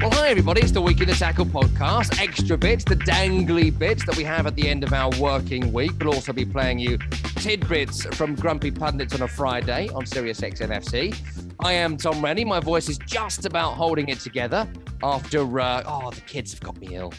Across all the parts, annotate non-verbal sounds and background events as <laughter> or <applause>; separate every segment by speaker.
Speaker 1: Well, hi everybody. It's the Week in the Tackle podcast. Extra bits, the dangly bits that we have at the end of our working week. We'll also be playing you tidbits from Grumpy Pundits on a Friday on Sirius XMFC. I am Tom Rennie. My voice is just about holding it together after, uh, oh, the kids have got me ill.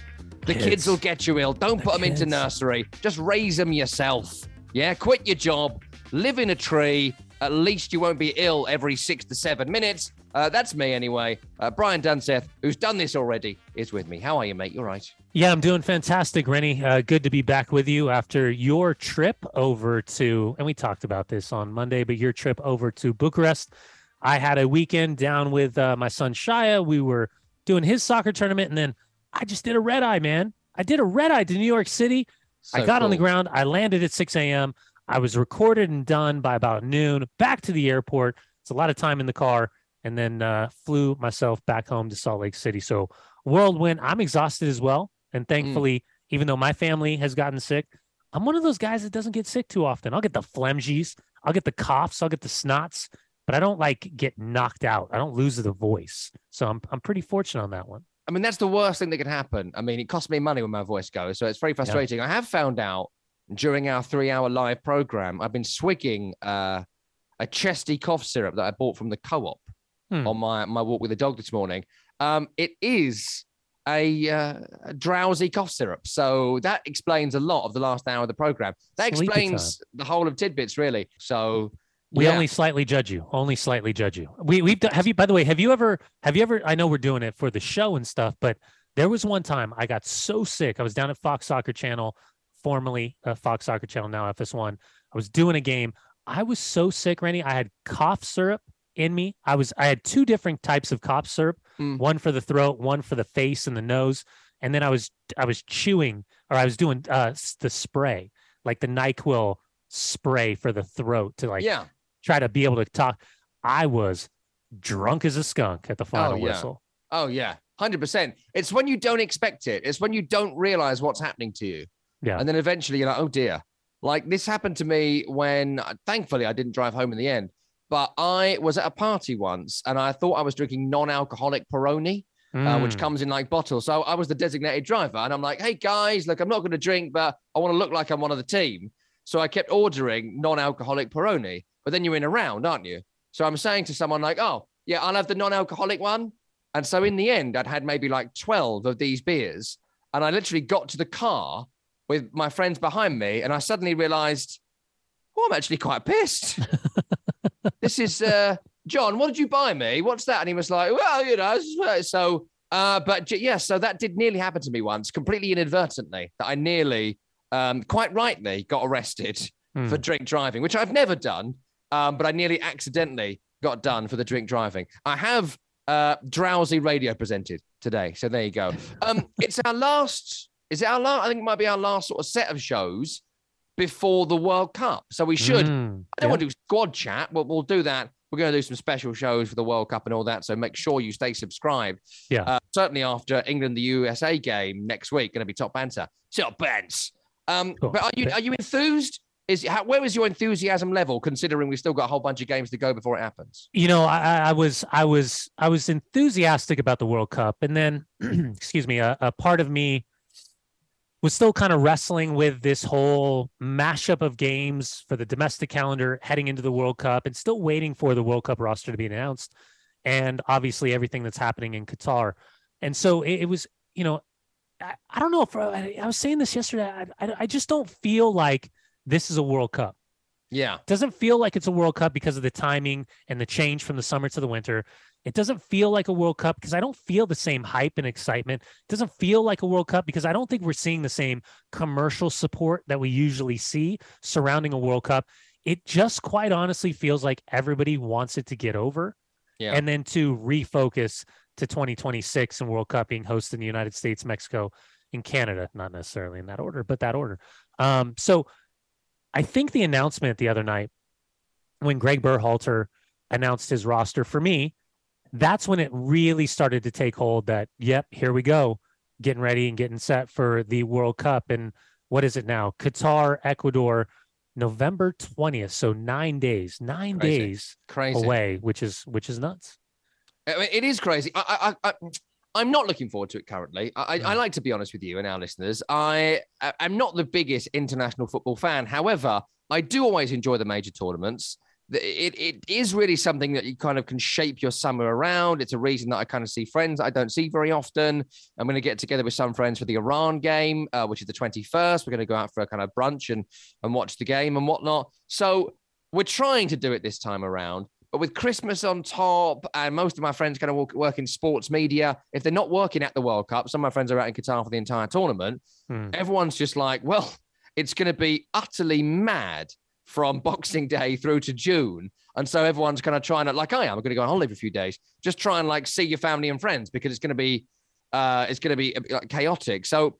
Speaker 1: The kids,
Speaker 2: Kids.
Speaker 1: will get you ill. Don't
Speaker 2: The
Speaker 1: put them into nursery. Just raise them yourself. Yeah, quit your job, live in a tree. At least you won't be ill every six to seven minutes. Uh, that's me anyway. Uh, Brian Dunseth, who's done this already, is with me. How are you, mate? You're right.
Speaker 2: Yeah, I'm doing fantastic, Rennie. Uh, good to be back with you after your trip over to, and we talked about this on Monday, but your trip over to Bucharest. I had a weekend down with uh, my son Shia. We were doing his soccer tournament, and then I just did a red eye, man. I did a red eye to New York City. I
Speaker 1: So
Speaker 2: got on the ground. I landed at 6 a.m. I was recorded and done by about noon. Back to the airport. It's a lot of time in the car, and then uh, flew myself back home to Salt Lake City. So whirlwind. I'm exhausted as well, and thankfully, even though my family has gotten sick, I'm one of those guys that doesn't get sick too often. I'll get the phlegmies, I'll get the coughs, I'll get the snots, but I don't like get knocked out. I don't lose the voice. So I'm I'm pretty fortunate on that one.
Speaker 1: I mean, that's the worst thing that can happen. I mean, it costs me money when my voice goes, so it's very frustrating. I have found out during our three-hour live program, I've been swigging uh, a chesty cough syrup that I bought from the co-op
Speaker 2: Hmm.
Speaker 1: on my my walk with the dog this morning. Um, it is a, uh, a drowsy cough syrup, so that explains a lot of the last hour of the program. That
Speaker 2: Sleepy
Speaker 1: explains the whole of tidbits, really. So
Speaker 2: We
Speaker 1: yeah.
Speaker 2: only slightly judge you. Only slightly judge you. We we've done, have you by the way, have you ever have you ever I know we're doing it for the show and stuff, but there was one time I got so sick. I was down at Fox Soccer Channel, formerly uh, Fox Soccer Channel, now FS1. I was doing a game. I was so sick, Randy. I had cough syrup in me. I was I had two different types of cough syrup,
Speaker 1: Mm.
Speaker 2: one for the throat, one for the face and the nose. And then I was I was chewing or I was doing uh the spray, like the NyQuil spray for the throat to like
Speaker 1: yeah,
Speaker 2: try to be able to talk. I was drunk as a skunk at the final
Speaker 1: Oh, yeah.
Speaker 2: whistle.
Speaker 1: oh yeah, hundred percent. It's when you don't expect it. It's when you don't realize what's happening to you.
Speaker 2: Yeah.
Speaker 1: And then eventually you're like, oh dear. Like this happened to me when thankfully I didn't drive home in the end, but I was at a party once and I thought I was drinking non-alcoholic Peroni, uh, which
Speaker 2: Mm.
Speaker 1: comes in like bottles. So I was the designated driver and I'm like, hey guys, look, I'm not going to drink, but I want to look like I'm one of the team. So I kept ordering non-alcoholic Peroni, but then you're in a round, aren't you? So I'm saying to someone like, oh yeah, I'll have the non-alcoholic one. And so in the end, I'd had maybe like 12 of these beers. And I literally got to the car with my friends behind me, and I suddenly realized, oh, I'm actually quite pissed. <laughs> this is uh, John. What did you buy me? What's that? And he was like, well, you know, uh, so. Uh, but yeah, so that did nearly happen to me once, completely inadvertently. That I nearly, um, quite rightly, got arrested
Speaker 2: Hmm.
Speaker 1: for drink driving, which I've never done, um, but I nearly accidentally got done for the drink driving. I have uh, drowsy radio presented today, so there you go. Um, <laughs> it's our last. Is it our last? I think it might be our last sort of set of shows before the World Cup. So we should.
Speaker 2: Mm.
Speaker 1: I don't want to do squad chat, but we'll do that. We're going to do some special shows for the World Cup and all that. So make sure you stay subscribed.
Speaker 2: Yeah.
Speaker 1: Uh, certainly after England the USA game next week, going to be top banter. Top bands. Um,
Speaker 2: Cool.
Speaker 1: but are you are you enthused? Is how, where is your enthusiasm level considering we've still got a whole bunch of games to go before it happens?
Speaker 2: You know, I, I- I was, I was, I was enthusiastic about the World Cup, and then, <clears throat> excuse me, a, a part of me was still kind of wrestling with this whole mashup of games for the domestic calendar heading into the World Cup, and still waiting for the World Cup roster to be announced, and obviously everything that's happening in Qatar, and so it, it was, you know, I, I don't know if I, I was saying this yesterday. I, I, I just don't feel like this is a World Cup
Speaker 1: Yeah.
Speaker 2: doesn't feel like it's a World Cup because of the timing and the change from the summer to the winter. It doesn't feel like a World Cup because I don't feel the same hype and excitement. It doesn't feel like a World Cup because I don't think we're seeing the same commercial support that we usually see surrounding a World Cup. It just quite honestly feels like everybody wants it to get over
Speaker 1: Yeah.
Speaker 2: and then to refocus to 2026 and World Cup being hosted in the United States, Mexico, and Canada, not necessarily in that order, but that order. Um, so I think the announcement the other night when Greg Berhalter announced his roster for me, that's when it really started to take hold that, yep, here we go, getting ready and getting set for the World Cup. And what is it now? Qatar, Ecuador, November 20th. So nine days, nine
Speaker 1: Crazy.
Speaker 2: days
Speaker 1: Crazy.
Speaker 2: away, which is which is nuts.
Speaker 1: It is crazy. I, I, I, I'm not looking forward to it currently. I, I, I
Speaker 2: Mm.
Speaker 1: like to be honest with you and our listeners. I, I'm not the biggest international football fan. However, I do always enjoy the major tournaments. It, it is really something that you kind of can shape your summer around. It's a reason that I kind of see friends I don't see very often. I'm going to get together with some friends for the Iran game, uh, which is the 21st. We're going to go out for a kind of brunch and, and watch the game and whatnot. So we're trying to do it this time around. But with Christmas on top, and most of my friends kind of work, work in sports media, if they're not working at the World Cup, some of my friends are out in Qatar for the entire tournament.
Speaker 2: Hmm.
Speaker 1: Everyone's just like, well, it's going to be utterly mad from <laughs> Boxing Day through to June. And so everyone's kind of trying to, like I am, I'm going to go on holiday for a few days, just try and like see your family and friends because it's going to be, uh, it's going to be uh, chaotic. So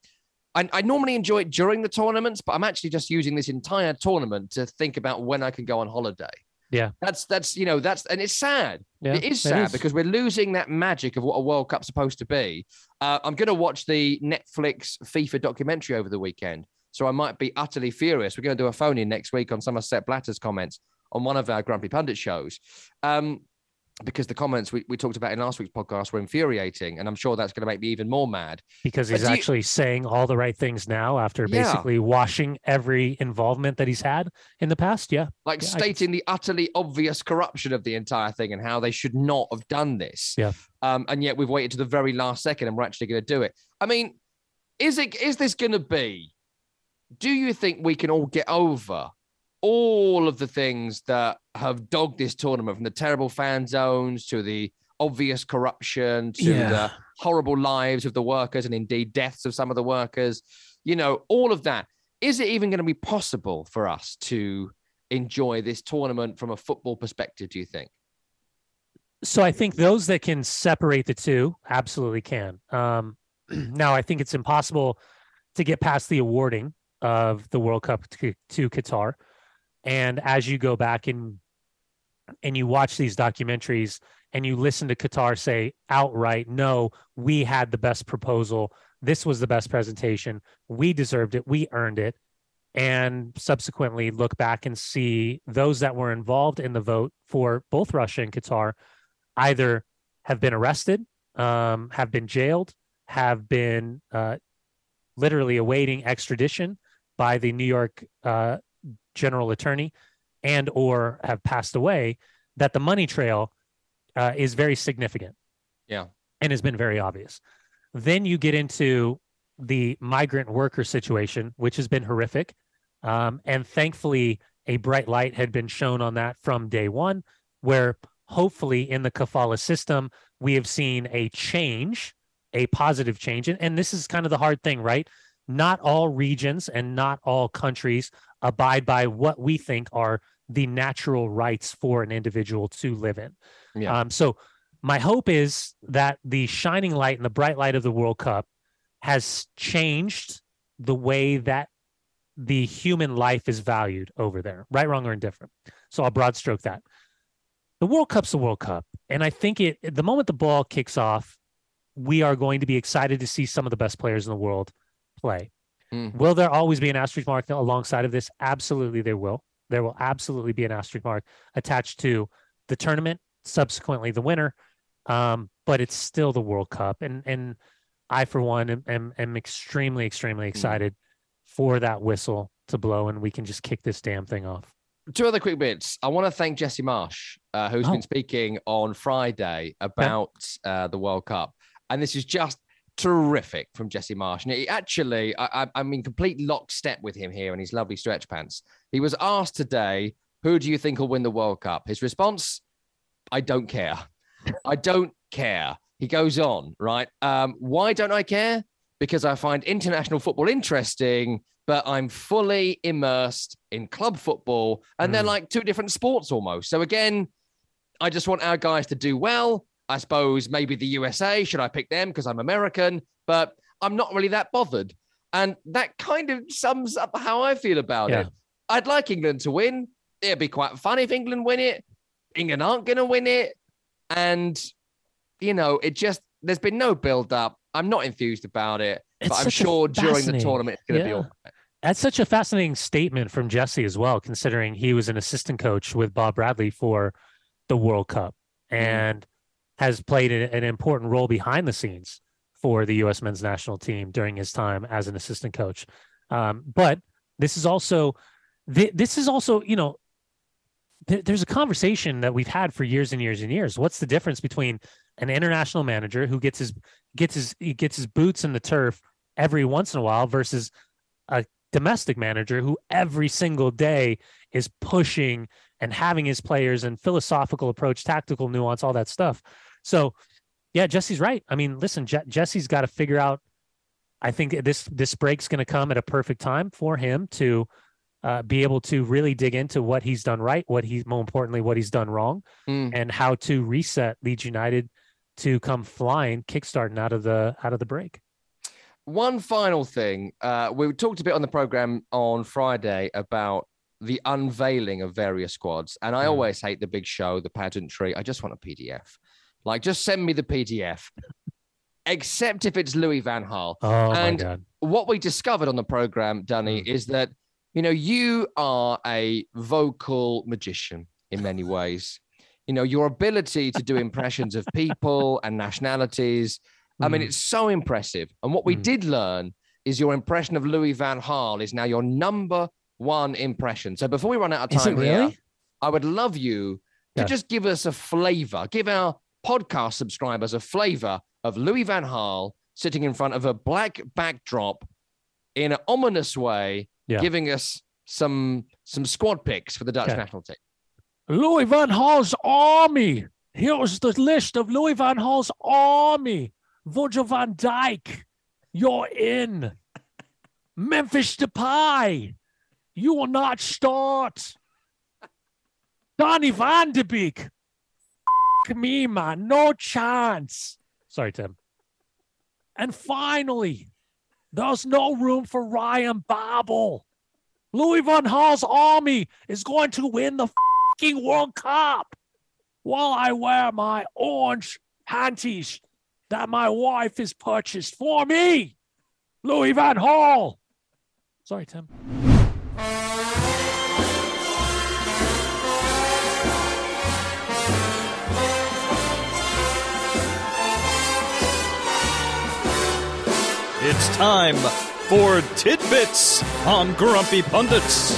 Speaker 1: I, I normally enjoy it during the tournaments, but I'm actually just using this entire tournament to think about when I can go on holiday.
Speaker 2: Yeah.
Speaker 1: That's that's you know that's and it's sad.
Speaker 2: Yeah,
Speaker 1: it is sad because we're losing that magic of what a World Cup's supposed to be. Uh, I'm going to watch the Netflix FIFA documentary over the weekend, so I might be utterly furious. We're going to do a phone in next week on Somerset Blatter's comments on one of our Grumpy Pundit shows. Um, because the comments we, we talked about in last week's podcast were infuriating, and I'm sure that's going to make me even more mad.
Speaker 2: because
Speaker 1: But
Speaker 2: he's
Speaker 1: do you-
Speaker 2: actually saying all the right things now after
Speaker 1: Yeah.
Speaker 2: basically washing every involvement that he's had in the past. Yeah.
Speaker 1: like
Speaker 2: Yeah, I
Speaker 1: stating the utterly obvious corruption of the entire thing and how they should not have done this.
Speaker 2: Yeah.
Speaker 1: Um, and yet we've waited to the very last second and we're actually going to do it. I mean, is it is this going to be? Do you think we can all get over all of the things that have dogged this tournament, from the terrible fan zones to the obvious corruption to
Speaker 2: Yeah.
Speaker 1: the horrible lives of the workers and indeed deaths of some of the workers? You know, all of that. Is it even going to be possible for us to enjoy this tournament from a football perspective, do you think?
Speaker 2: So I think those that can separate the two absolutely can. Um, <clears throat> now, I think it's impossible to get past the awarding of the World Cup to, to Qatar. And as you go back and and you watch these documentaries and you listen to Qatar say outright, no, we had the best proposal. This was the best presentation. We deserved it. We earned it. And subsequently look back and see those that were involved in the vote for both Russia and Qatar either have been arrested, um, have been jailed, have been uh, literally awaiting extradition by the New York uh, general attorney, and or have passed away. That the money trail uh, is very significant.
Speaker 1: Yeah.
Speaker 2: and has been very obvious. Then you get into the migrant worker situation, which has been horrific, um, and thankfully a bright light had been shown on that from day one, where hopefully in the kafala system we have seen a change a positive change and, and this is kind of the hard thing right not all regions and not all countries abide by what we think are the natural rights for an individual to live in
Speaker 1: Yeah.
Speaker 2: um, so my hope is that the shining light and the bright light of the world cup has changed the way that the human life is valued over there right wrong or indifferent so i'll broad stroke that the World Cup's the World Cup. And I think it the moment the ball kicks off, we are going to be excited to see some of the best players in the world play.
Speaker 1: Mm.
Speaker 2: Will there always be an asterisk mark alongside of this? Absolutely, there will. There will absolutely be an asterisk mark attached to the tournament, subsequently the winner. Um, but it's still the World Cup. And and I, for one, am, am, am extremely, extremely excited for that whistle to blow and we can just kick this damn thing off.
Speaker 1: Two other quick bits. I want to thank Jesse Marsh, uh, who's
Speaker 2: Oh.
Speaker 1: been speaking on Friday about uh, the World Cup. And this is just terrific from Jesse Marsh. And he actually, I, I, I'm in complete lockstep with him here in his lovely stretch pants. He was asked today, who do you think will win the World Cup? His response, I don't care. I don't care. He goes on, right? Um, why don't I care? Because I find international football interesting, but I'm fully immersed in club football, and they're
Speaker 2: Mm.
Speaker 1: like two different sports almost. So again, I just want our guys to do well. I suppose maybe the USA, should I pick them because I'm American? But I'm not really that bothered. And that kind of sums up how I feel about
Speaker 2: Yeah.
Speaker 1: it. I'd like England to win. It'd be quite fun if England win it. England aren't going to win it. And, you know, it just, there's been no build up. I'm not enthused about it,
Speaker 2: It's
Speaker 1: but I'm sure during the tournament it's going to be all right.
Speaker 2: That's such a fascinating statement from Jesse as well, considering he was an assistant coach with Bob Bradley for the World Cup mm. and has played an important role behind the scenes for the U.S. men's national team during his time as an assistant coach. Um, but this is also, this is also, you know, there's a conversation that we've had for years and years and years. What's the difference between an international manager who gets his gets his he gets his boots in the turf every once in a while versus a domestic manager who every single day is pushing and having his players and philosophical approach, tactical nuance, all that stuff. So, yeah, Jesse's right. I mean, listen, Je- Jesse's got to figure out. I think this this break's going to come at a perfect time for him to uh, be able to really dig into what he's done right, what he's more importantly what he's done wrong, mm. and how to reset Leeds United to come flying, kickstarting out of the out of the break.
Speaker 1: One final thing. Uh, we talked a bit on the program on Friday about the unveiling of various squads. And I mm. always hate the big show, the pageantry. I just want a PDF. Like, just send me the PDF, except if it's Louis Van Gaal.
Speaker 2: Oh,
Speaker 1: and
Speaker 2: my God.
Speaker 1: what we discovered on the program, Danny, mm. is that, you know, you are a vocal magician in many ways. You know, your ability to do impressions of people and nationalities I mean, mm. it's so impressive. And what we mm. did learn is your impression of Louis Van Gaal is now your number one impression. So before we run out of time
Speaker 2: really?
Speaker 1: here, I would love you to yeah. just give us a flavor, give our podcast subscribers a flavor of Louis Van Gaal sitting in front of a black backdrop in an ominous way, yeah. giving us some some squad picks for the Dutch okay. national team.
Speaker 2: Louis Van Gaal's army. Here's the list of Louis Van Gaal's army. Virgil van Dijk, you're in. Memphis Depay, you will not start. Donny van de Beek, me, man, no chance. Sorry, Tim. And finally, there's no room for Ryan Babel. Louis Van Gaal's army is going to win the fucking World Cup while I wear my orange panties that my wife has purchased for me. Louis Van Gaal. Sorry, Tim.
Speaker 3: It's time for Tidbits on Grumpy Pundits.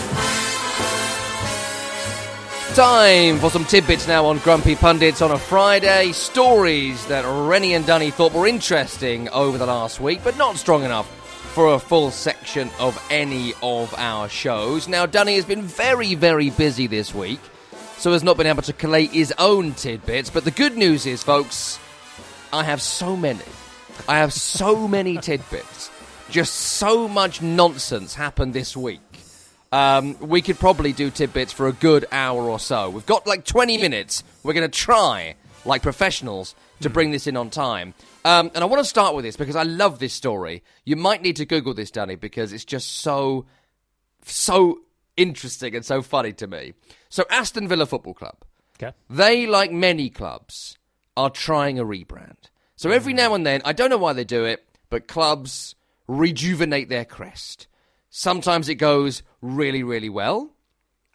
Speaker 1: Time for some tidbits now on Grumpy Pundits on a Friday. Stories that Rennie and Dunny thought were interesting over the last week, but not strong enough for a full section of any of our shows. Now, Dunny has been very, very busy this week, so has not been able to collate his own tidbits. But the good news is, folks, I have so many. I have so many tidbits. Just so much nonsense happened this week um, we could probably do tidbits for a good hour or so. We've got like 20 minutes. We're going to try, like professionals, to bring this in on time. Um, and I want to start with this because I love this story. You might need to Google this, Danny, because it's just so, so interesting and so funny to me. So, Aston Villa Football Club.
Speaker 2: Okay.
Speaker 1: They, like many clubs, are trying a rebrand. So, every now and then, I don't know why they do it, but clubs rejuvenate their crest. Sometimes it goes really, really well.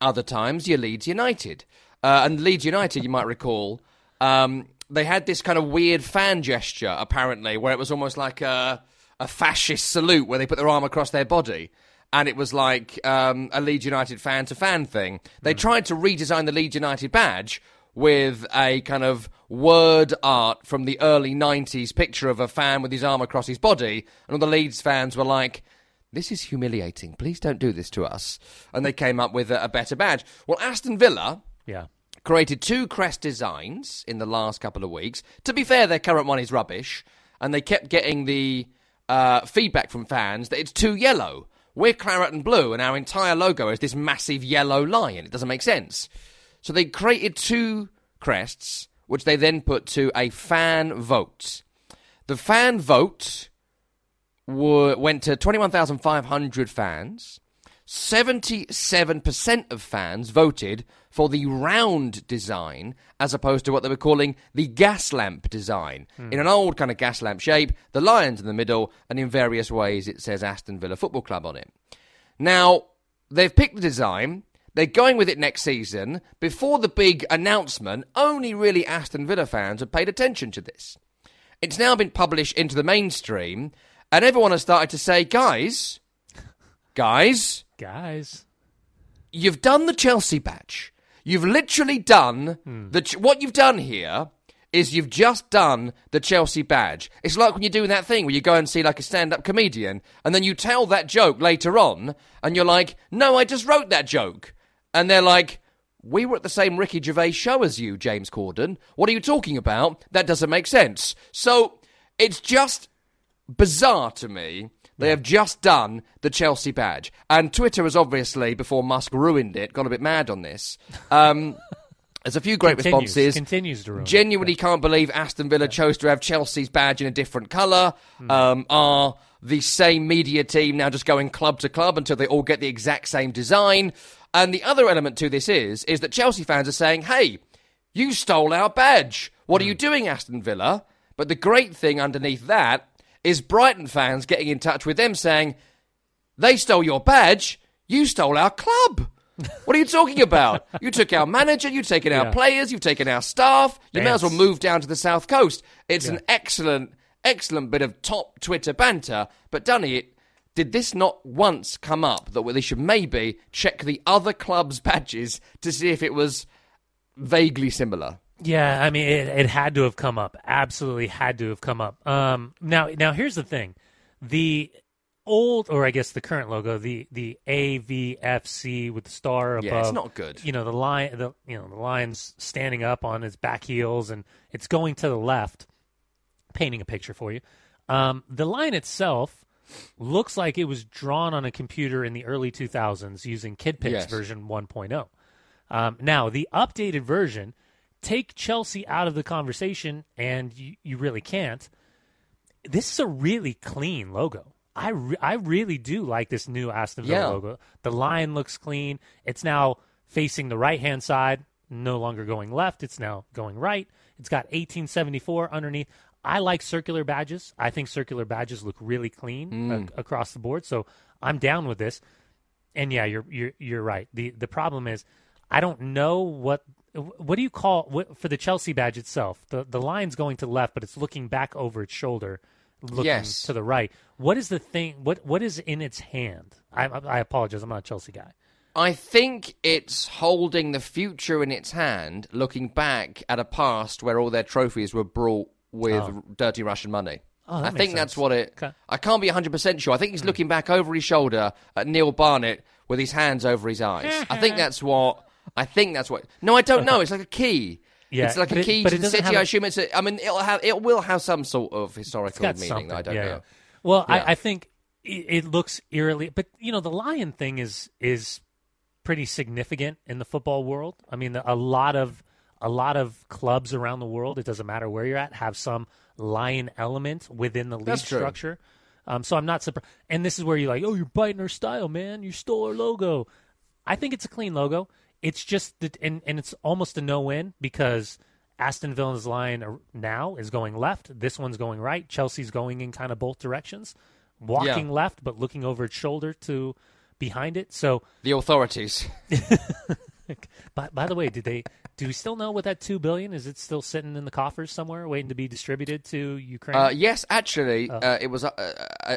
Speaker 1: Other times you're Leeds United. Uh, and Leeds United, you might recall, um, they had this kind of weird fan gesture, apparently, where it was almost like a, a fascist salute where they put their arm across their body. And it was like um, a Leeds United fan to fan thing. They mm. tried to redesign the Leeds United badge with a kind of word art from the early 90s picture of a fan with his arm across his body. And all the Leeds fans were like, this is humiliating. Please don't do this to us. And they came up with a, a better badge. Well, Aston Villa
Speaker 2: yeah.
Speaker 1: created two crest designs in the last couple of weeks. To be fair, their current one is rubbish. And they kept getting the uh, feedback from fans that it's too yellow. We're claret and blue, and our entire logo is this massive yellow lion. It doesn't make sense. So they created two crests, which they then put to a fan vote. The fan vote were, went to 21,500 fans. 77% of fans voted for the round design as opposed to what they were calling the gas lamp design. Hmm. In an old kind of gas lamp shape, the lions in the middle, and in various ways it says Aston Villa Football Club on it. Now, they've picked the design. They're going with it next season. Before the big announcement, only really Aston Villa fans have paid attention to this. It's now been published into the mainstream, and everyone has started to say, guys, guys,
Speaker 2: Guys.
Speaker 1: you've done the Chelsea badge. You've literally done hmm. the ch- what you've done here is you've just done the Chelsea badge. It's like when you're doing that thing where you go and see like a stand-up comedian and then you tell that joke later on and you're like, "No, I just wrote that joke." And they're like, "We were at the same Ricky Gervais show as you, James Corden. What are you talking about? That doesn't make sense." So, it's just bizarre to me. They have just done the Chelsea badge, and Twitter has obviously, before Musk ruined it, gone a bit mad on this. Um, <laughs> there's a few great
Speaker 2: Continues,
Speaker 1: responses.
Speaker 2: continues to ruin.
Speaker 1: Genuinely can't believe Aston Villa chose to have Chelsea's badge in a different colour. Um, are the same media team now just going club to club until they all get the exact same design? And the other element to this is is that Chelsea fans are saying, "Hey, you stole our badge. What are you hmm. doing, Aston Villa?" But the great thing underneath that is Brighton fans getting in touch with them saying, "They stole your badge. You stole our club." <laughs> What are you talking about? You took our manager, you've taken our
Speaker 2: Yeah.
Speaker 1: players, you've taken our staff. You may as well move down to the south coast. It's an excellent, excellent bit of top Twitter banter. But Dunny, it did this not once come up that they should maybe check the other clubs' badges to see if it was vaguely similar?
Speaker 2: Yeah, I mean, it, it had to have come up. Absolutely had to have come up. Um, now, now here's the thing: the old, or I guess the current logo, the the AVFC with the star above.
Speaker 1: Yeah, it's not good.
Speaker 2: You know, the line, the you know, the line's standing up on its back heels, and it's going to the left. Painting a picture for you. Um, the line itself looks like it was drawn on a computer in the early 2000s using KidPix
Speaker 1: Yes.
Speaker 2: version 1.0. Um, now, the updated version, take Chelsea out of the conversation, and you, you really can't. This is a really clean logo. I, re- I really do like this new Aston Villa
Speaker 1: Yeah.
Speaker 2: logo. The line looks clean. It's now facing the right hand side, no longer going left. It's now going right. It's got 1874 underneath. I like circular badges. I think circular badges look really clean mm. ac- across the board. So I'm down with this. And yeah, you're you're you're right. the The problem is, I don't know what what do you call what, for the Chelsea badge itself. The the line's going to the left, but it's looking back over its shoulder, looking
Speaker 1: Yes.
Speaker 2: to the right. What is the thing? What what is in its hand? I I apologize. I'm not a Chelsea guy.
Speaker 1: I think it's holding the future in its hand, looking back at a past where all their trophies were brought with oh. dirty Russian money.
Speaker 2: Oh,
Speaker 1: I think that's what it.
Speaker 2: Okay.
Speaker 1: I can't be 100% sure. I think he's hmm. looking back over his shoulder at Neil Barnett with his hands over his eyes. I think <laughs> that's what. I think that's what. No, I don't know. It's like a key.
Speaker 2: Yeah,
Speaker 1: it's like a key
Speaker 2: but
Speaker 1: to the city. I assume it's. A, I mean, it'll have. It will have some sort of historical meaning. I don't
Speaker 2: yeah,
Speaker 1: know.
Speaker 2: yeah. Well,
Speaker 1: Yeah.
Speaker 2: I, I think it, it looks eerily, but you know, the lion thing is is pretty significant in the football world. I mean, a lot of a lot of clubs around the world, it doesn't matter where you're at, have some lion element within the league
Speaker 1: That's true.
Speaker 2: structure. Um, so I'm not surprised. And this is where you're like, oh, you're biting our style, man. You stole our logo. I think it's a clean logo. It's just that, and and it's almost a no win because Aston Villa's line now is going left. This one's going right. Chelsea's going in kind of both directions, walking
Speaker 1: Yeah.
Speaker 2: left but looking over its shoulder to behind it. So,
Speaker 1: The authorities. <laughs> <laughs>
Speaker 2: by, by the way, did they? Do we still know what that two billion is? It still sitting in the coffers somewhere, waiting to be distributed to Ukraine?
Speaker 1: Uh, yes, actually,
Speaker 2: Oh.
Speaker 1: uh, it was a,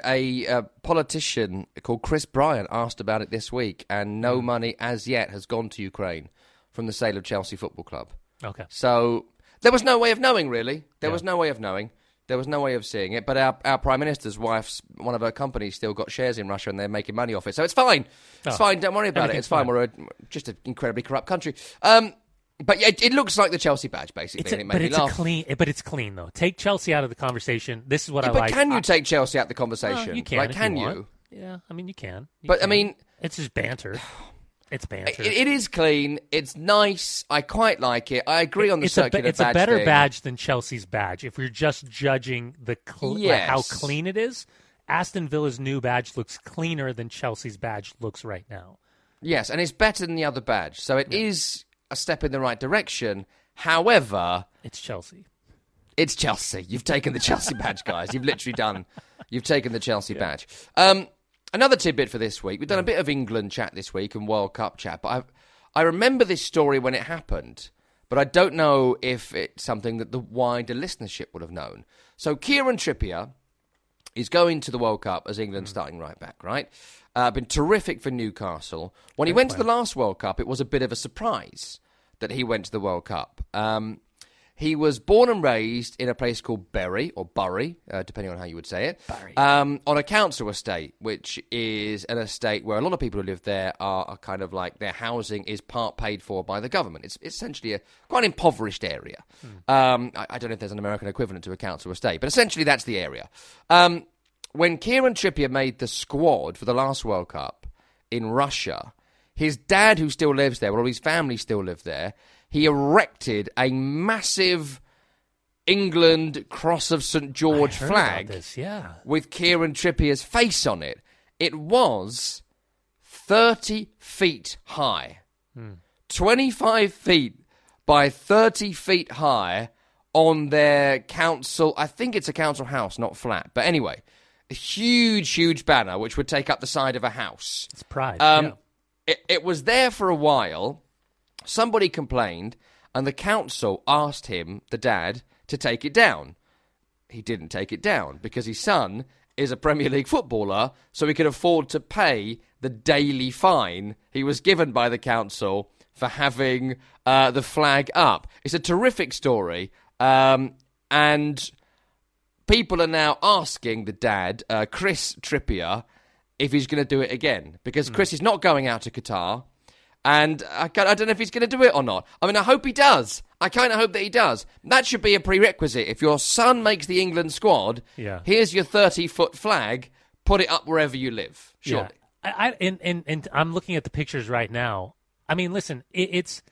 Speaker 1: a, a, politician called Chris Bryant asked about it this week, and no
Speaker 2: Hmm.
Speaker 1: money as yet has gone to Ukraine from the sale of Chelsea Football Club.
Speaker 2: okay.
Speaker 1: So there was no way of knowing, really. There
Speaker 2: Yeah.
Speaker 1: was no way of knowing. There was no way of seeing it. But our, our prime minister's wife's one of her companies still got shares in Russia, and they're making money off it. So it's fine. It's
Speaker 2: Oh.
Speaker 1: fine. Don't worry about it. It's fine.
Speaker 2: fine.
Speaker 1: We're a, just an incredibly corrupt country. Um, but yeah, it, it looks like the Chelsea badge, basically,
Speaker 2: It's a,
Speaker 1: and it made
Speaker 2: but
Speaker 1: me
Speaker 2: it's clean. But it's clean though. Take Chelsea out of the conversation. This is what
Speaker 1: Yeah,
Speaker 2: I
Speaker 1: but
Speaker 2: like.
Speaker 1: can you
Speaker 2: I-
Speaker 1: take Chelsea out of the
Speaker 2: Well,
Speaker 1: conversation?
Speaker 2: you can.
Speaker 1: Like, can you?
Speaker 2: want. Yeah, I mean you can. You
Speaker 1: But, I mean-
Speaker 2: it's just banter. <sighs> <sighs> It's banter.
Speaker 1: It, it is clean. It's nice. I quite like it. I agree on the
Speaker 2: it's a,
Speaker 1: circular
Speaker 2: be- it's a better
Speaker 1: thing.
Speaker 2: badge than Chelsea's badge. If you're just judging the cl- like how clean it is, Aston Villa's new badge looks cleaner than Chelsea's badge looks right now.
Speaker 1: Yes, and it's better than the other badge. So it is a step in the right direction. However,
Speaker 2: It's Chelsea.
Speaker 1: it's Chelsea. You've taken the Chelsea <laughs> badge, guys. You've literally done. You've taken the Chelsea badge. Um, another tidbit for this week. We've done a bit of England chat this week and World Cup chat, but I I remember this story when it happened, but I don't know if it's something that the wider listenership would have known. So Kieran Trippier is going to the World Cup as England starting right back, right? Uh, been terrific for Newcastle. When he went to the last World Cup, it was a bit of a surprise that he went to the World Cup. Um, he was born and raised in a place called Bury or Bury, uh, depending on how you would say it, um, on a council estate, which is an estate where a lot of people who live there are, are kind of like their housing is part paid for by the government. It's essentially a quite impoverished area. Um, I, I don't know if there's an American equivalent to a council estate, but essentially that's the area. Um, when Kieran Trippier made the squad for the last World Cup in Russia, his dad, who still lives there, well, his family still live there, he erected a massive England Cross of St George
Speaker 2: I heard about
Speaker 1: flag
Speaker 2: this, yeah.
Speaker 1: with Kieran Trippier's face on it. It was 30 feet high. 25 feet by 30 feet high on their council. I think it's a council house, not flat. But anyway, a huge, huge banner which would take up the side of a house.
Speaker 2: It's pride.
Speaker 1: Um,
Speaker 2: yeah.
Speaker 1: it, it was there for a while. Somebody complained, and the council asked him, the dad, to take it down. He didn't take it down because his son is a Premier League footballer, so he could afford to pay the daily fine he was given by the council for having uh, the flag up. It's a terrific story, um, and people are now asking the dad, uh, Chris Trippier, if he's going to do it again because Chris is not going out to Qatar. And I, I don't know if he's going to do it or not. I mean, I hope he does. I kind of hope that he does. That should be a prerequisite. If your son makes the England squad,
Speaker 2: Yeah.
Speaker 1: here's your 30 foot flag, put it up wherever you live. Surely.
Speaker 2: Yeah. I, I and, and and I'm looking at the pictures right now. I mean, listen, it, it's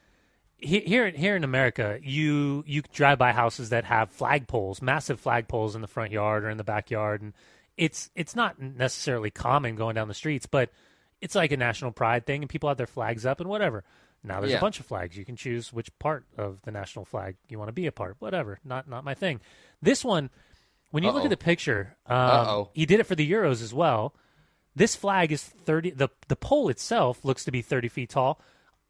Speaker 2: here here in America. You you drive by houses that have flagpoles, massive flagpoles in the front yard or in the backyard, and it's it's not necessarily common going down the streets, but it's like a national pride thing, and people have their flags up and whatever. Now there's
Speaker 1: Yeah.
Speaker 2: a bunch of flags. You can choose which part of the national flag you want to be a part. Whatever, not not my thing. This one, when you look
Speaker 1: Uh-oh.
Speaker 2: at the picture, um, he did it for the Euros as well. This flag is thirty. the The pole itself looks to be thirty feet tall.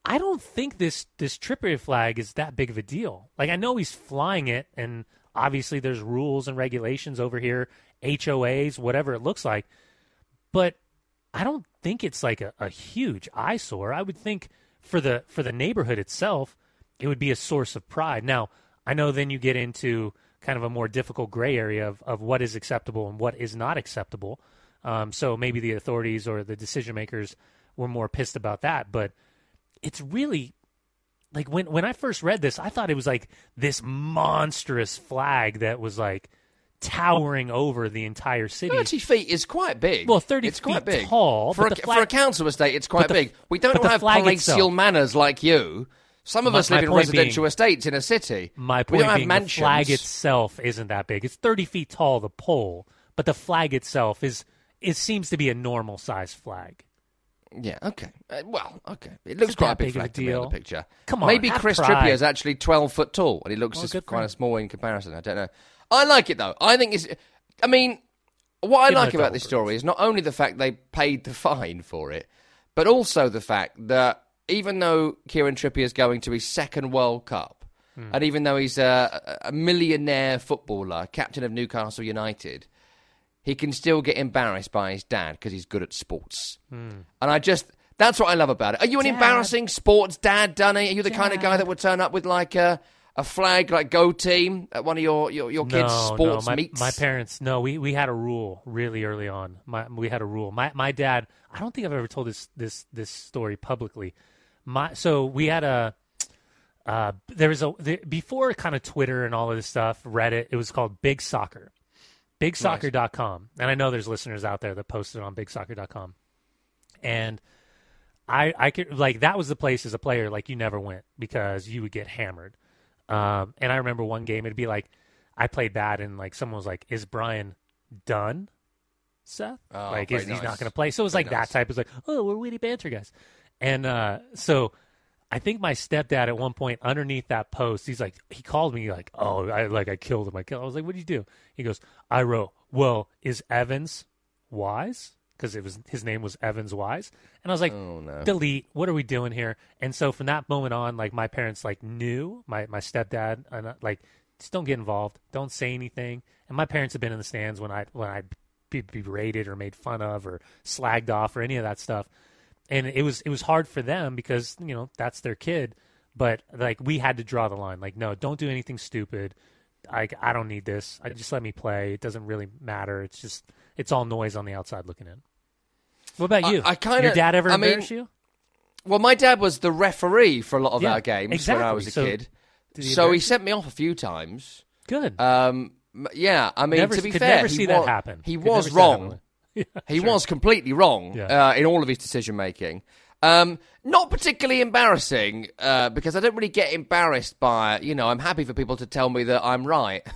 Speaker 2: I don't think this this Trippier flag is that big of a deal. Like I know he's flying it, and obviously there's rules and regulations over here, HOAs, whatever it looks like. But I don't think it's like a, a huge eyesore. I would think for the for the neighborhood itself, it would be a source of pride. Now, I know then you get into kind of a more difficult gray area of, of what is acceptable and what is not acceptable. Um, so maybe the authorities or the decision makers were more pissed about that. But it's really like when when I first read this, I thought it was like this monstrous flag that was like towering over the entire city.
Speaker 1: 30 feet is quite big.
Speaker 2: Well, 30
Speaker 1: it's quite big.
Speaker 2: tall,
Speaker 1: For, a,
Speaker 2: the
Speaker 1: for a council estate, it's quite
Speaker 2: the-
Speaker 1: big. We don't
Speaker 2: the
Speaker 1: have palatial
Speaker 2: itself-
Speaker 1: manners like you. Some of
Speaker 2: My-
Speaker 1: us live in residential
Speaker 2: being-
Speaker 1: estates in a city.
Speaker 2: My
Speaker 1: we
Speaker 2: point
Speaker 1: don't have
Speaker 2: being,
Speaker 1: mansions.
Speaker 2: the flag itself isn't that big. It's 30 feet tall, the pole, but the flag itself is it seems to be a normal size flag.
Speaker 1: Yeah, okay. Uh, well, okay. It looks quite a big
Speaker 2: big a
Speaker 1: flag to me on the picture.
Speaker 2: Come on,
Speaker 1: Maybe Chris
Speaker 2: pride.
Speaker 1: Trippier is actually 12 foot tall, and he looks
Speaker 2: Well,
Speaker 1: just
Speaker 2: good for
Speaker 1: kind
Speaker 2: him.
Speaker 1: of small in comparison. I don't know. I like it, though. I think it's... I mean, what I
Speaker 2: Give
Speaker 1: like
Speaker 2: a
Speaker 1: about this story is not only the fact they paid the fine for it, but also the fact that even though Kieran Trippier is going to his second World Cup,
Speaker 2: Hmm.
Speaker 1: and even though he's a, a millionaire footballer, captain of Newcastle United, he can still get embarrassed by his dad because he's good at sports. And I just, that's what I love about it. Are you an
Speaker 2: Dad.
Speaker 1: embarrassing sports dad, Danny? Are you the kind of guy that would turn up with like a, a flag, like Go Team, at one of your, your, your kids'
Speaker 2: no,
Speaker 1: sports
Speaker 2: no, my,
Speaker 1: meets?
Speaker 2: my parents. No, we, we had a rule really early on. My we had a rule. My my dad. I don't think I've ever told this this this story publicly. My so we had a. Uh, there was a the, before kind of Twitter and all of this stuff, Reddit. It was called Big Soccer, BigSoccer.com, and I know there's listeners out there that posted on BigSoccer.com, and I I could like that was the place as a player like you never went because you would get hammered. Um, and I remember one game it'd be like I played bad and like someone was like, "Is Brian done?" Seth,
Speaker 1: Oh,
Speaker 2: like is, he's not going to play. So it was
Speaker 1: Very
Speaker 2: like
Speaker 1: nice.
Speaker 2: that type. It was like, "Oh, we're witty banter guys," and uh, so. I think my stepdad at one point underneath that post, he's like, he called me like, "Oh, I like I killed him." I killed. I was like, "What did you do?" He goes, "I wrote, well, is Evans wise?" Because it was his name was Evans Wise, and I was like,
Speaker 1: Oh no.
Speaker 2: delete. What are we doing here? And so from that moment on, like my parents like knew my my stepdad and uh, like just don't get involved, don't say anything. And my parents have been in the stands when I when I be berated or made fun of or slagged off or any of that stuff. And it was it was hard for them because you know that's their kid. But like we had to draw the line. Like no, don't do anything stupid. I I don't need this. I just let me play. It doesn't really matter. It's just it's all noise on the outside looking in. What about you?
Speaker 1: I kinda-
Speaker 2: Your dad ever
Speaker 1: I mean,
Speaker 2: you?
Speaker 1: Well, my dad was the referee for a lot of
Speaker 2: Yeah,
Speaker 1: our games when I was a
Speaker 2: So,
Speaker 1: kid.
Speaker 2: He
Speaker 1: So he
Speaker 2: embarrass
Speaker 1: sent me off a few times.
Speaker 2: good.
Speaker 1: Um, yeah, I mean,
Speaker 2: Never-
Speaker 1: to be fair,
Speaker 2: never
Speaker 1: he
Speaker 2: see
Speaker 1: wa-
Speaker 2: that happen.
Speaker 1: He
Speaker 2: Could
Speaker 1: was
Speaker 2: never see that
Speaker 1: wrong. <laughs>
Speaker 2: Yeah,
Speaker 1: He
Speaker 2: sure.
Speaker 1: was completely wrong
Speaker 2: Yeah.
Speaker 1: uh, in all of his decision making. Um, not particularly embarrassing uh, because I don't really get embarrassed by you know I'm happy for people to tell me that I'm right. <laughs>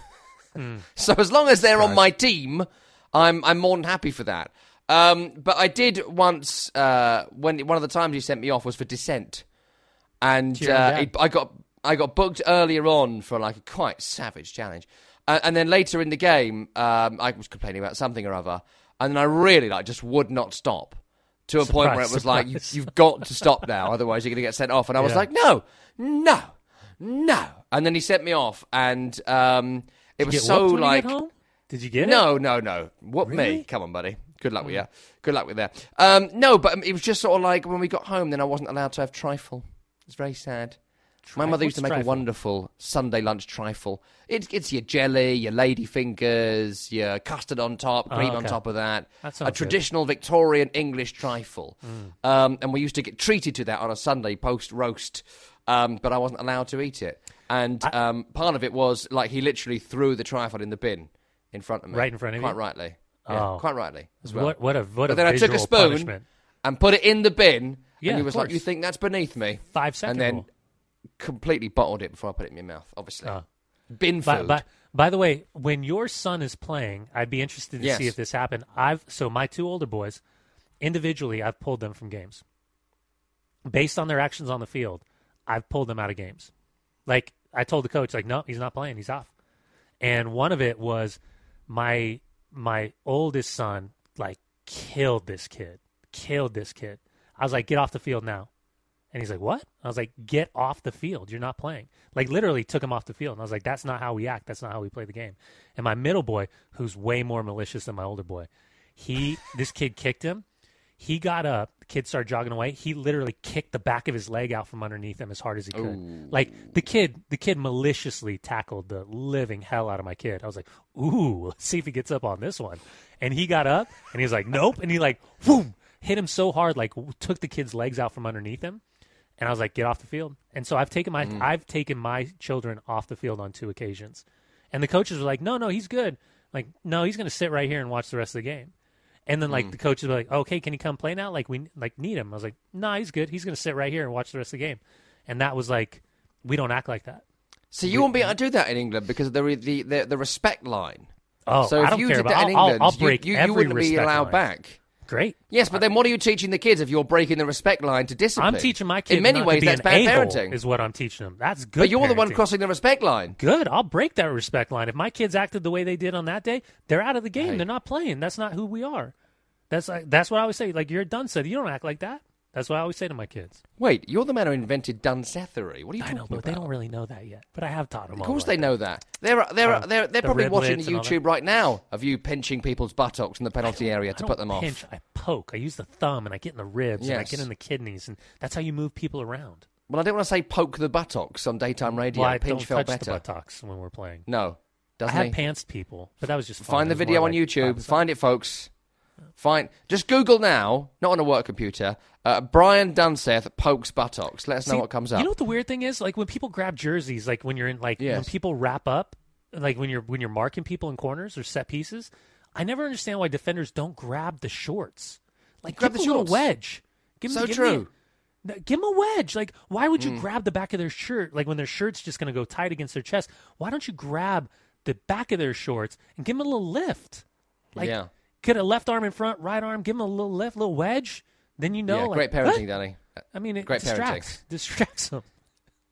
Speaker 2: Hmm.
Speaker 1: so as long as they're on my team, I'm I'm more than happy for that. Um, but I did once uh, when one of the times he sent me off was for dissent, and
Speaker 2: To your own
Speaker 1: uh, it, I got I got booked earlier on for like a quite savage challenge, uh, and then later in the game um, I was complaining about something or other, and then I really like just would not stop to a point where it
Speaker 2: Surprise,
Speaker 1: was like you, you've got to stop now, otherwise you're going to get sent off, and I was
Speaker 2: Yeah.
Speaker 1: like no, no, no, and then he sent me off, and um, it was so
Speaker 2: whooped when you
Speaker 1: like?
Speaker 2: Did you get it?
Speaker 1: no, no, no. Whoop me. Come on, buddy. Good luck with you. Good luck with that. Um, no, but it was just sort of like when we got home, then I wasn't allowed to have trifle. It's very sad. My mother used to make a wonderful Sunday lunch trifle. It's, it's your jelly, your lady fingers, your custard on top,
Speaker 2: Oh,
Speaker 1: cream on top of that.
Speaker 2: That
Speaker 1: a
Speaker 2: sounds good.
Speaker 1: traditional Victorian English trifle.
Speaker 2: Mm.
Speaker 1: Um, and we used to get treated to that on a Sunday post roast, um, but I wasn't allowed to eat it. And um, part of it was like he literally threw the trifle in the bin in front of me.
Speaker 2: Right in front of me.
Speaker 1: quite
Speaker 2: you?
Speaker 1: rightly. Yeah,
Speaker 2: Oh.
Speaker 1: quite rightly as well.
Speaker 2: What what a what
Speaker 1: But
Speaker 2: a
Speaker 1: then I took a spoon
Speaker 2: punishment.
Speaker 1: and put it in the bin,
Speaker 2: Yeah,
Speaker 1: and he was like, "You think that's beneath me?"
Speaker 2: Five second
Speaker 1: and then
Speaker 2: rule.
Speaker 1: Completely bottled it before I put it in my mouth. Obviously,
Speaker 2: Oh.
Speaker 1: bin
Speaker 2: By,
Speaker 1: food.
Speaker 2: by, by the way, when your son is playing, I'd be interested to
Speaker 1: Yes.
Speaker 2: see if this happened. I've so my two older boys, individually, I've pulled them from games based on their actions on the field. I've pulled them out of games. Like I told the coach, like, no, he's not playing. He's off. And one of it was my my oldest son like killed this kid, killed this kid. I was like, get off the field now. And he's like, "What?" I was like, "Get off the field. You're not playing." Like literally took him off the field, and I was like, "That's not how we act. That's not how we play the game." And my middle boy, who's way more malicious than my older boy, he <laughs> this kid kicked him. He got up. The kid started jogging away. He literally kicked the back of his leg out from underneath him as hard as he could. Like the kid, the kid maliciously tackled the living hell out of my kid. I was like, "Ooh, let's <laughs> see if he gets up on this one." And he got up, and he was like, "Nope," and he like, <laughs> boom, hit him so hard, like took the kid's legs out from underneath him. And I was like, "Get off the field." And so I've taken my mm. I've taken my children off the field on two occasions, and the coaches were like, "No, no, he's good." Like, no, he's going to sit right here and watch the rest of the game. And then like mm. the coaches were like, "Okay, can he come play now? Like we like need him." I was like, "No, he's good. He's going to sit right here and watch the rest of the game." And that was like, we don't act like that.
Speaker 1: so you won't be able to do that in England because of the the the, the respect line.
Speaker 2: Oh,
Speaker 1: so if you did
Speaker 2: about.
Speaker 1: that in
Speaker 2: I'll, I'll-
Speaker 1: England,
Speaker 2: I'll
Speaker 1: you-
Speaker 2: break
Speaker 1: you, you, wouldn't be allowed
Speaker 2: line.
Speaker 1: back.
Speaker 2: Great.
Speaker 1: Yes, but then what are you teaching the kids if you're breaking the respect line to discipline?
Speaker 2: I'm teaching my kids
Speaker 1: in many ways that's bad parenting.
Speaker 2: Is what I'm teaching them. That's good.
Speaker 1: but you're the one crossing the respect line.
Speaker 2: Good. I'll break that respect line. If my kids acted the way they did on that day, they're out of the game.
Speaker 1: Hey.
Speaker 2: They're not playing. That's not who we are. That's like, that's what I always say. Like you're done said. You don't act like that. That's what I always say to my kids.
Speaker 1: Wait, you're the man who invented Dunsethery. What are you
Speaker 2: I
Speaker 1: talking
Speaker 2: know, but
Speaker 1: about?
Speaker 2: they don't really know that yet. But I have taught them.
Speaker 1: Of course they know that. They're they're
Speaker 2: Uh,
Speaker 1: they're, they're
Speaker 2: the
Speaker 1: probably watching YouTube right now of you pinching people's buttocks in the penalty area
Speaker 2: I
Speaker 1: to put them
Speaker 2: pinch,
Speaker 1: off.
Speaker 2: I poke. I use the thumb and I get in the ribs and I get in the kidneys, and that's how you move people around.
Speaker 1: Well, I don't want to say poke the buttocks on daytime radio.
Speaker 2: Well, I
Speaker 1: Pinch
Speaker 2: don't
Speaker 1: felt
Speaker 2: touch the buttocks when we're playing.
Speaker 1: No,
Speaker 2: I
Speaker 1: doesn't
Speaker 2: have
Speaker 1: he?
Speaker 2: pantsed people, but that was just fun.
Speaker 1: Find the video on
Speaker 2: like
Speaker 1: YouTube. Find it, folks. Find just Google now, not on a work computer. Uh, Brian Dunseth pokes buttocks. Let us know what comes up.
Speaker 2: You know what the weird thing is? Like when people grab jerseys, like when you're in like when people wrap up, like when you're when you're marking people in corners or set pieces, I never understand why defenders don't grab the shorts. Like
Speaker 1: Grab
Speaker 2: give
Speaker 1: the
Speaker 2: them a
Speaker 1: shorts.
Speaker 2: little wedge. Give 'em-
Speaker 1: So
Speaker 2: give 'em
Speaker 1: true.
Speaker 2: a- give them a wedge. Like why would you
Speaker 1: Mm.
Speaker 2: grab the back of their shirt? Like when their shirt's just going to go tight against their chest. Why don't you grab the back of their shorts and give them a little lift? Like
Speaker 1: Yeah.
Speaker 2: Get a left arm in front, right arm, give him a little lift, little wedge. Then you know,
Speaker 1: yeah,
Speaker 2: like,
Speaker 1: great
Speaker 2: what?
Speaker 1: parenting, Danny.
Speaker 2: I mean, it
Speaker 1: Great
Speaker 2: distracts distracts them.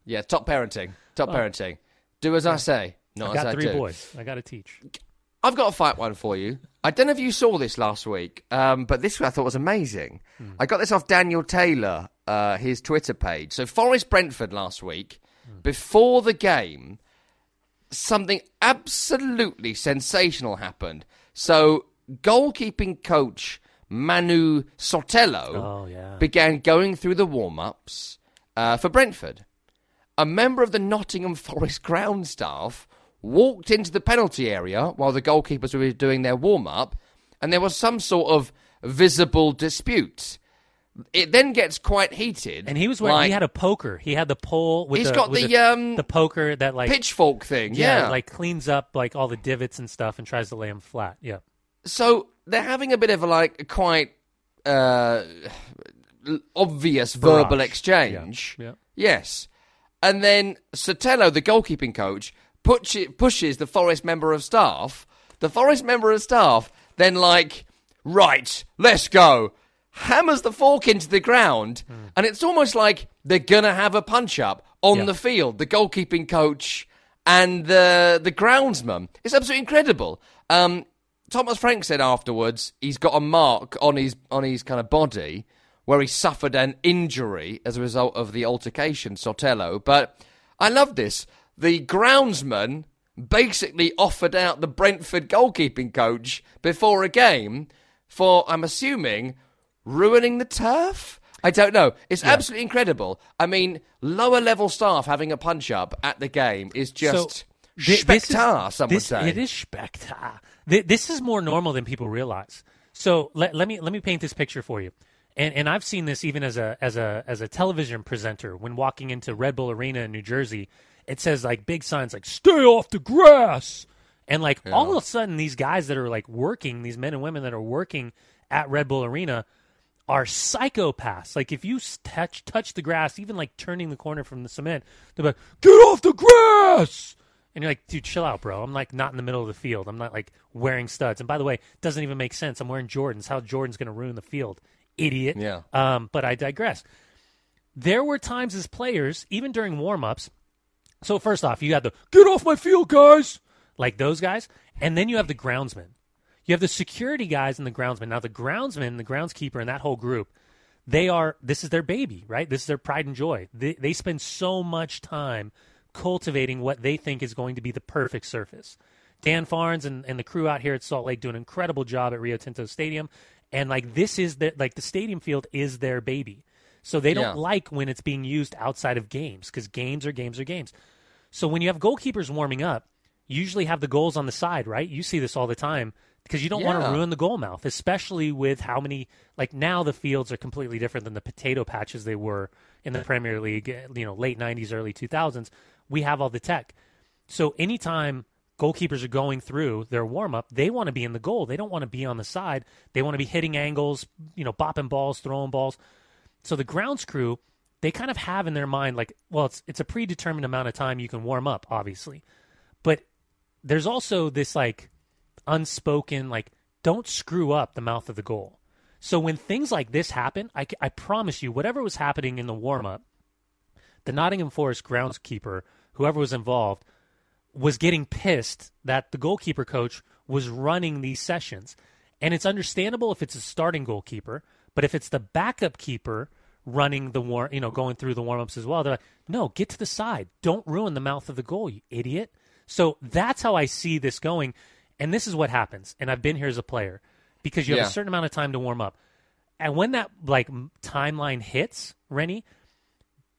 Speaker 1: Yeah, top parenting. Top parenting. Do as I say, not
Speaker 2: I
Speaker 1: as
Speaker 2: got
Speaker 1: I
Speaker 2: three boys. I got to teach.
Speaker 1: I've got a fight one for you. I don't know if you saw this last week, um, but this I thought was amazing. I got this off Daniel Taylor, uh, his Twitter page. So Forest Brentford last week, before the game, something absolutely sensational happened. So goalkeeping coach Manu Sotelo
Speaker 2: Oh yeah.
Speaker 1: began going through the warm ups uh, for Brentford. A member of the Nottingham Forest ground staff walked into the penalty area while the goalkeepers were doing their warm up, and there was some sort of visible dispute. It then gets quite heated.
Speaker 2: and he was wearing.
Speaker 1: like
Speaker 2: he had a poker. He had the pole with
Speaker 1: He's
Speaker 2: the,
Speaker 1: got
Speaker 2: with
Speaker 1: the, um,
Speaker 2: the poker that like
Speaker 1: pitchfork thing.
Speaker 2: yeah,
Speaker 1: Yeah.
Speaker 2: like cleans up like all the divots and stuff and tries to lay them flat. Yeah.
Speaker 1: So they're having a bit of a like quite uh, obvious verbal exchange.
Speaker 2: Yeah.
Speaker 1: Yes. And then Sotelo, the goalkeeping coach, push, pushes the Forest member of staff. The Forest member of staff then, like, right, let's go. Hammers the fork into the ground. And it's almost like they're going to have a punch up on
Speaker 2: Yeah.
Speaker 1: the field. The goalkeeping coach and the, the groundsman. It's absolutely incredible. Um, Thomas Frank said afterwards he's got a mark on his on his kind of body where he suffered an injury as a result of the altercation, Sotelo. But I love this. The groundsman basically offered out the Brentford goalkeeping coach before a game for, I'm assuming, ruining the turf. I don't know. It's absolutely incredible. I mean, lower level staff having a punch up at the game is just
Speaker 2: Thi- this is-
Speaker 1: spectacular. Some would
Speaker 2: this-
Speaker 1: say
Speaker 2: it is spectacular. This is more normal than people realize. So let, let me let me paint this picture for you. And and I've seen this even as a as a as a television presenter when walking into Red Bull Arena in New Jersey. It says like big signs like "Stay off the grass," and like all of a sudden these guys that are like working, these men and women that are working at Red Bull Arena, are psychopaths. Like if you touch touch the grass, even like turning the corner from the cement, they're like, "Get off the grass!" And you're like, "Dude, chill out, bro. I'm like not in the middle of the field. I'm not like wearing studs. And by the way, it doesn't even make sense. I'm wearing Jordans. How Jordan's going to ruin the field, idiot?"
Speaker 1: Yeah.
Speaker 2: Um, but I digress. There were times as players, even during warm-ups. So first off, you had the "Get off my field, guys!" like those guys, and then you have the groundsmen. You have the security guys and the groundsmen. Now, the groundsman, the groundskeeper, and that whole group, they are this is their baby, right? This is their pride and joy. They, they spend so much time cultivating what they think is going to be the perfect surface. Dan Farnes and, and the crew out here at Salt Lake do an incredible job at Rio Tinto Stadium, and like this is the like the stadium field is their baby. So they don't
Speaker 1: Yeah.
Speaker 2: like when it's being used outside of games because games are games are games. So when you have goalkeepers warming up, you usually have the goals on the side, right? You see this all the time because you don't want to ruin the goal mouth, especially with how many like now the fields are completely different than the potato patches they were in the Premier League, eh, you know, late 90s, early 2000s. We have all the tech. So anytime goalkeepers are going through their warm up, they want to be in the goal. They don't want to be on the side. They want to be hitting angles, you know, bopping balls, throwing balls. So the grounds crew, they kind of have in their mind like, well, it's it's a predetermined amount of time you can warm up, obviously. But there's also this like unspoken like don't screw up the mouth of the goal. So when things like this happen, I, I promise you, whatever was happening in the warm up, the Nottingham Forest groundskeeper, whoever was involved, was getting pissed that the goalkeeper coach was running these sessions. And it's understandable if it's a starting goalkeeper, but if it's the backup keeper running the war, you know, going through the warm-ups as well, they're like, "No, get to the side. Don't ruin the mouth of the goal, you idiot." So that's how I see this going. And this is what happens. And I've been here as a player because you have
Speaker 1: Yeah.
Speaker 2: a certain amount of time to warm up. And when that like timeline hits, Rennie,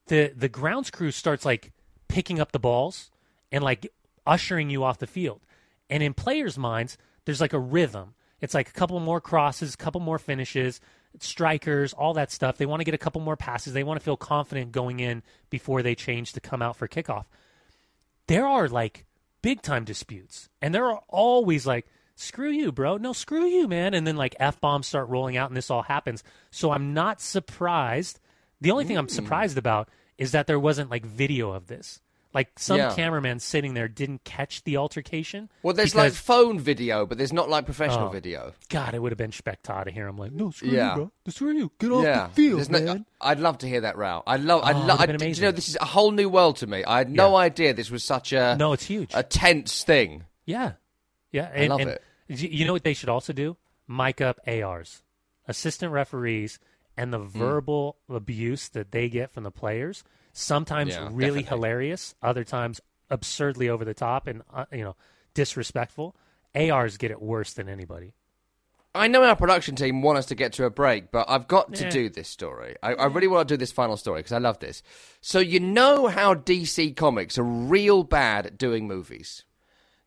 Speaker 2: the the grounds crew starts like picking up the balls and like ushering you off the field. And in players' minds, there's like a rhythm. It's like a couple more crosses, a couple more finishes, strikers, all that stuff. They want to get a couple more passes. They want to feel confident going in before they change to come out for kickoff. There are like big time disputes. And there are always like, screw you, bro. No, screw you, man. And then like F bombs start rolling out and this all happens. So I'm not surprised. The only thing I'm hmm. surprised about is that there wasn't like video of this. Like some
Speaker 1: Yeah.
Speaker 2: cameraman sitting there didn't catch the altercation.
Speaker 1: Well, there's like phone video, but there's not like professional
Speaker 2: Oh.
Speaker 1: video.
Speaker 2: God, it would have been spectacular to hear him like, no, screw
Speaker 1: Yeah.
Speaker 2: you, bro. No, screw you. Get off
Speaker 1: yeah,
Speaker 2: the field,
Speaker 1: no-
Speaker 2: man.
Speaker 1: I'd love to hear that route. I love. I'd
Speaker 2: Oh,
Speaker 1: love.
Speaker 2: would've been
Speaker 1: Do you know this is a whole new world to me? I had no idea this was such a
Speaker 2: no, it's huge.
Speaker 1: a tense thing.
Speaker 2: yeah. Yeah,
Speaker 1: I love
Speaker 2: and
Speaker 1: it.
Speaker 2: You know what they should also do? Mic up ARs, assistant referees, and the
Speaker 1: Hmm.
Speaker 2: verbal abuse that they get from the players. Sometimes
Speaker 1: Yeah,
Speaker 2: really
Speaker 1: definitely.
Speaker 2: hilarious, other times absurdly over the top and uh, you know disrespectful. ARs get it worse than anybody.
Speaker 1: I know our production team want us to get to a break, but I've got to
Speaker 2: Yeah.
Speaker 1: do this story. I, I really want to do this final story because I love this. So you know how DC Comics are real bad at doing movies.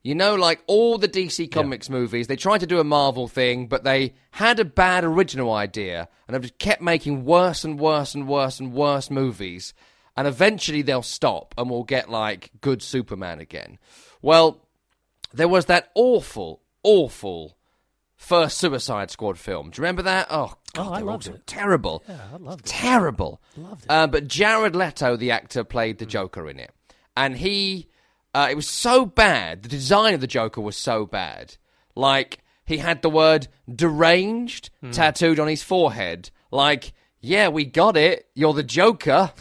Speaker 1: You know, like all the DC Comics movies, they tried to do a Marvel thing, but they had a bad original idea and have just kept making worse and worse and worse and worse movies. And eventually they'll stop and we'll get like good Superman again. Well, there was that awful, awful first Suicide Squad film. Do you remember that? Oh, God,
Speaker 2: Oh, I loved it.
Speaker 1: Terrible.
Speaker 2: Yeah, I loved it.
Speaker 1: Terrible.
Speaker 2: Loved it.
Speaker 1: Uh, but Jared Leto, the actor, played the Joker in it, and he, uh, it was so bad. The design of the Joker was so bad. Like he had the word deranged tattooed on his forehead. Like, yeah, we got it. You're the Joker.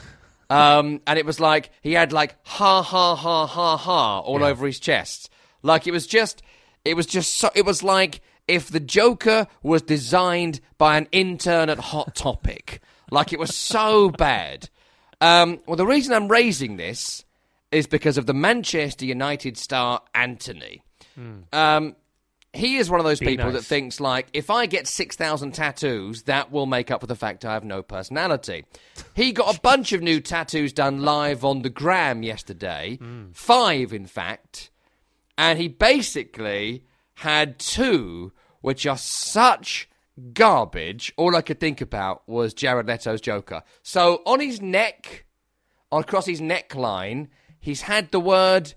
Speaker 1: Um, and it was like he had like ha ha ha ha ha all over his chest. Like it was just, it was just so. It was like if the Joker was designed by an intern at Hot Topic. like it was so bad. Um, well, the reason I'm raising this is because of the Manchester United star Antony. Um, he is one of those
Speaker 2: Be
Speaker 1: people that thinks like if I get six thousand tattoos, that will make up for the fact I have no personality. He got a bunch of new tattoos done live on the gram yesterday, hmm. five in fact, and he basically had two which are such garbage. All I could think about was Jared Leto's Joker. So on his neck, across his neckline, he's had the word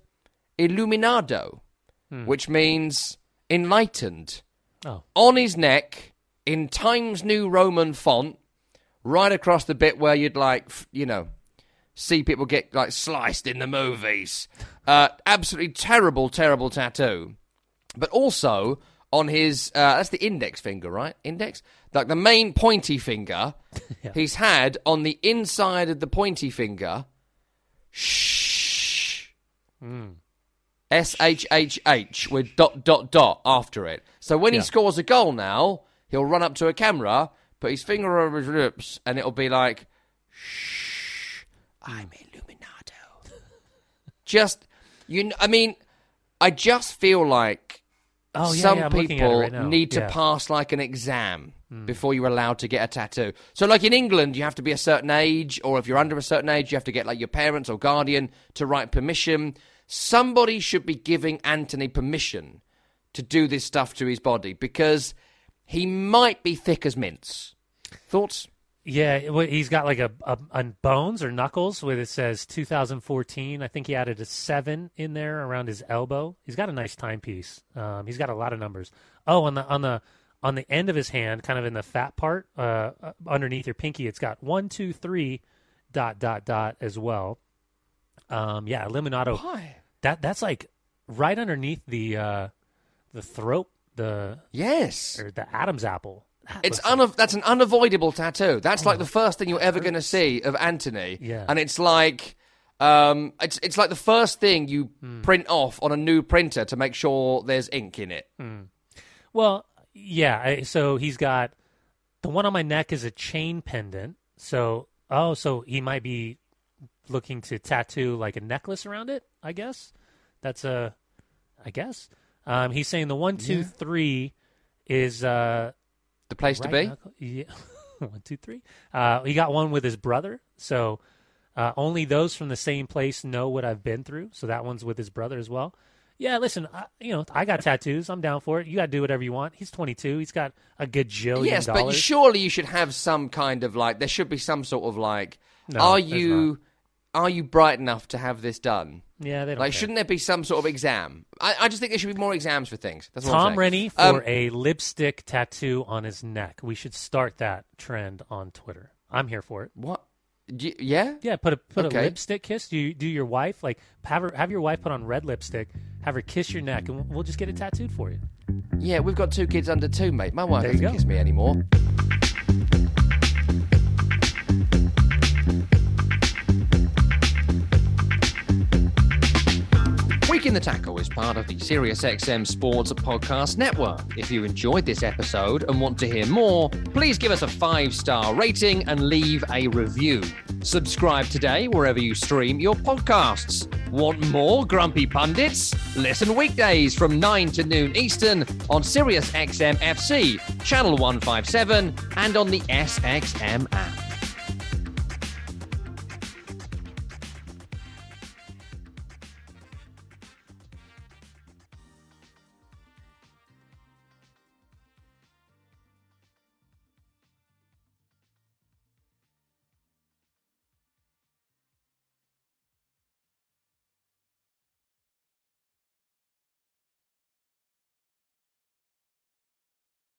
Speaker 1: Illuminado, hmm. which means enlightened.
Speaker 2: Oh,
Speaker 1: On his neck, in Times New Roman font, right across the bit where you'd like, you know, see people get like sliced in the movies. <laughs> Uh, absolutely terrible, terrible tattoo. But also on his, uh, that's the index finger, right? Index? Like the main pointy finger, <laughs>
Speaker 2: Yeah.
Speaker 1: he's had on the inside of the pointy finger, shh. S H H H with dot dot dot after it. So when he
Speaker 2: Yeah.
Speaker 1: scores a goal now, he'll run up to a camera, put his finger over his lips, and it'll be like, "Shh, I'm Illuminato." <laughs> just you. kn- I mean, I just feel like
Speaker 2: oh yeah,
Speaker 1: some
Speaker 2: yeah, I'm looking at it
Speaker 1: people
Speaker 2: right now.
Speaker 1: need to
Speaker 2: Yeah. Hmm.
Speaker 1: pass like an exam before you're allowed to get a tattoo. So, like in England, you have to be a certain age, or if you're under a certain age, you have to get like your parents or guardian to write permission. Somebody should be giving Antony permission to do this stuff to his body because he might be thick as mince. Thoughts?
Speaker 2: Yeah, he's got like a, a on bones or knuckles where it says 2014. I think he added a seven in there around his elbow. He's got a nice timepiece. Um, he's got a lot of numbers. Oh, on the on the on the end of his hand, kind of in the fat part, uh, uh, underneath your pinky, it's got one, two, three, dot dot dot as well. Um, yeah, Illuminato.
Speaker 1: Why?
Speaker 2: That that's like right underneath the uh, the throat, the
Speaker 1: Yes.
Speaker 2: or the Adam's apple. That
Speaker 1: It's
Speaker 2: looks like-
Speaker 1: that's an unavoidable tattoo. That's like the first thing you're ever going to see of Antony.
Speaker 2: Yeah.
Speaker 1: And it's like um it's it's like the first thing you print off on a new printer to make sure there's ink in it.
Speaker 2: Well, yeah. I, so he's got the one on my neck is a chain pendant. So, oh, so he might be looking to tattoo like a necklace around it. I guess that's a, I guess. Um, he's saying the one, two, three is uh,
Speaker 1: The place to be.
Speaker 2: knuckle- <laughs> Yeah, <laughs> one, two, three. Uh, he got one with his brother. So uh, only those from the same place know what I've been through. So that one's with his brother as well. Yeah, listen, I, you know, I got tattoos. I'm down for it. You got to do whatever you want. He's 22. He's got a gajillion
Speaker 1: Yes, but
Speaker 2: dollars.
Speaker 1: surely you should have some kind of like there should be some sort of like
Speaker 2: No,
Speaker 1: are you are you bright enough to have this done?
Speaker 2: yeah, they don't
Speaker 1: Like
Speaker 2: care.
Speaker 1: shouldn't there be some sort of exam? I, I just think there should be more exams for things. That's what I'm
Speaker 2: Tom
Speaker 1: saying.
Speaker 2: Rennie for
Speaker 1: Um,
Speaker 2: a lipstick tattoo on his neck. We should start that trend on Twitter. I'm here for it.
Speaker 1: What? Y- Yeah?
Speaker 2: Yeah, put a put
Speaker 1: Okay.
Speaker 2: a lipstick kiss. Do you, do your wife like have her have your wife put on red lipstick, have her kiss your neck, and we'll just get it tattooed for you.
Speaker 1: Yeah, we've got two kids under two, mate. My wife
Speaker 2: There you
Speaker 1: doesn't
Speaker 2: go.
Speaker 1: kiss me anymore. Breaking the Tackle is part of the SiriusXM Sports Podcast Network. If you enjoyed this episode and want to hear more, please give us a five star rating and leave a review. Subscribe today wherever you stream your podcasts. Want more Grumpy Pundits? Listen weekdays from 9 to noon Eastern on SiriusXM FC, Channel 157, and on the SXM app.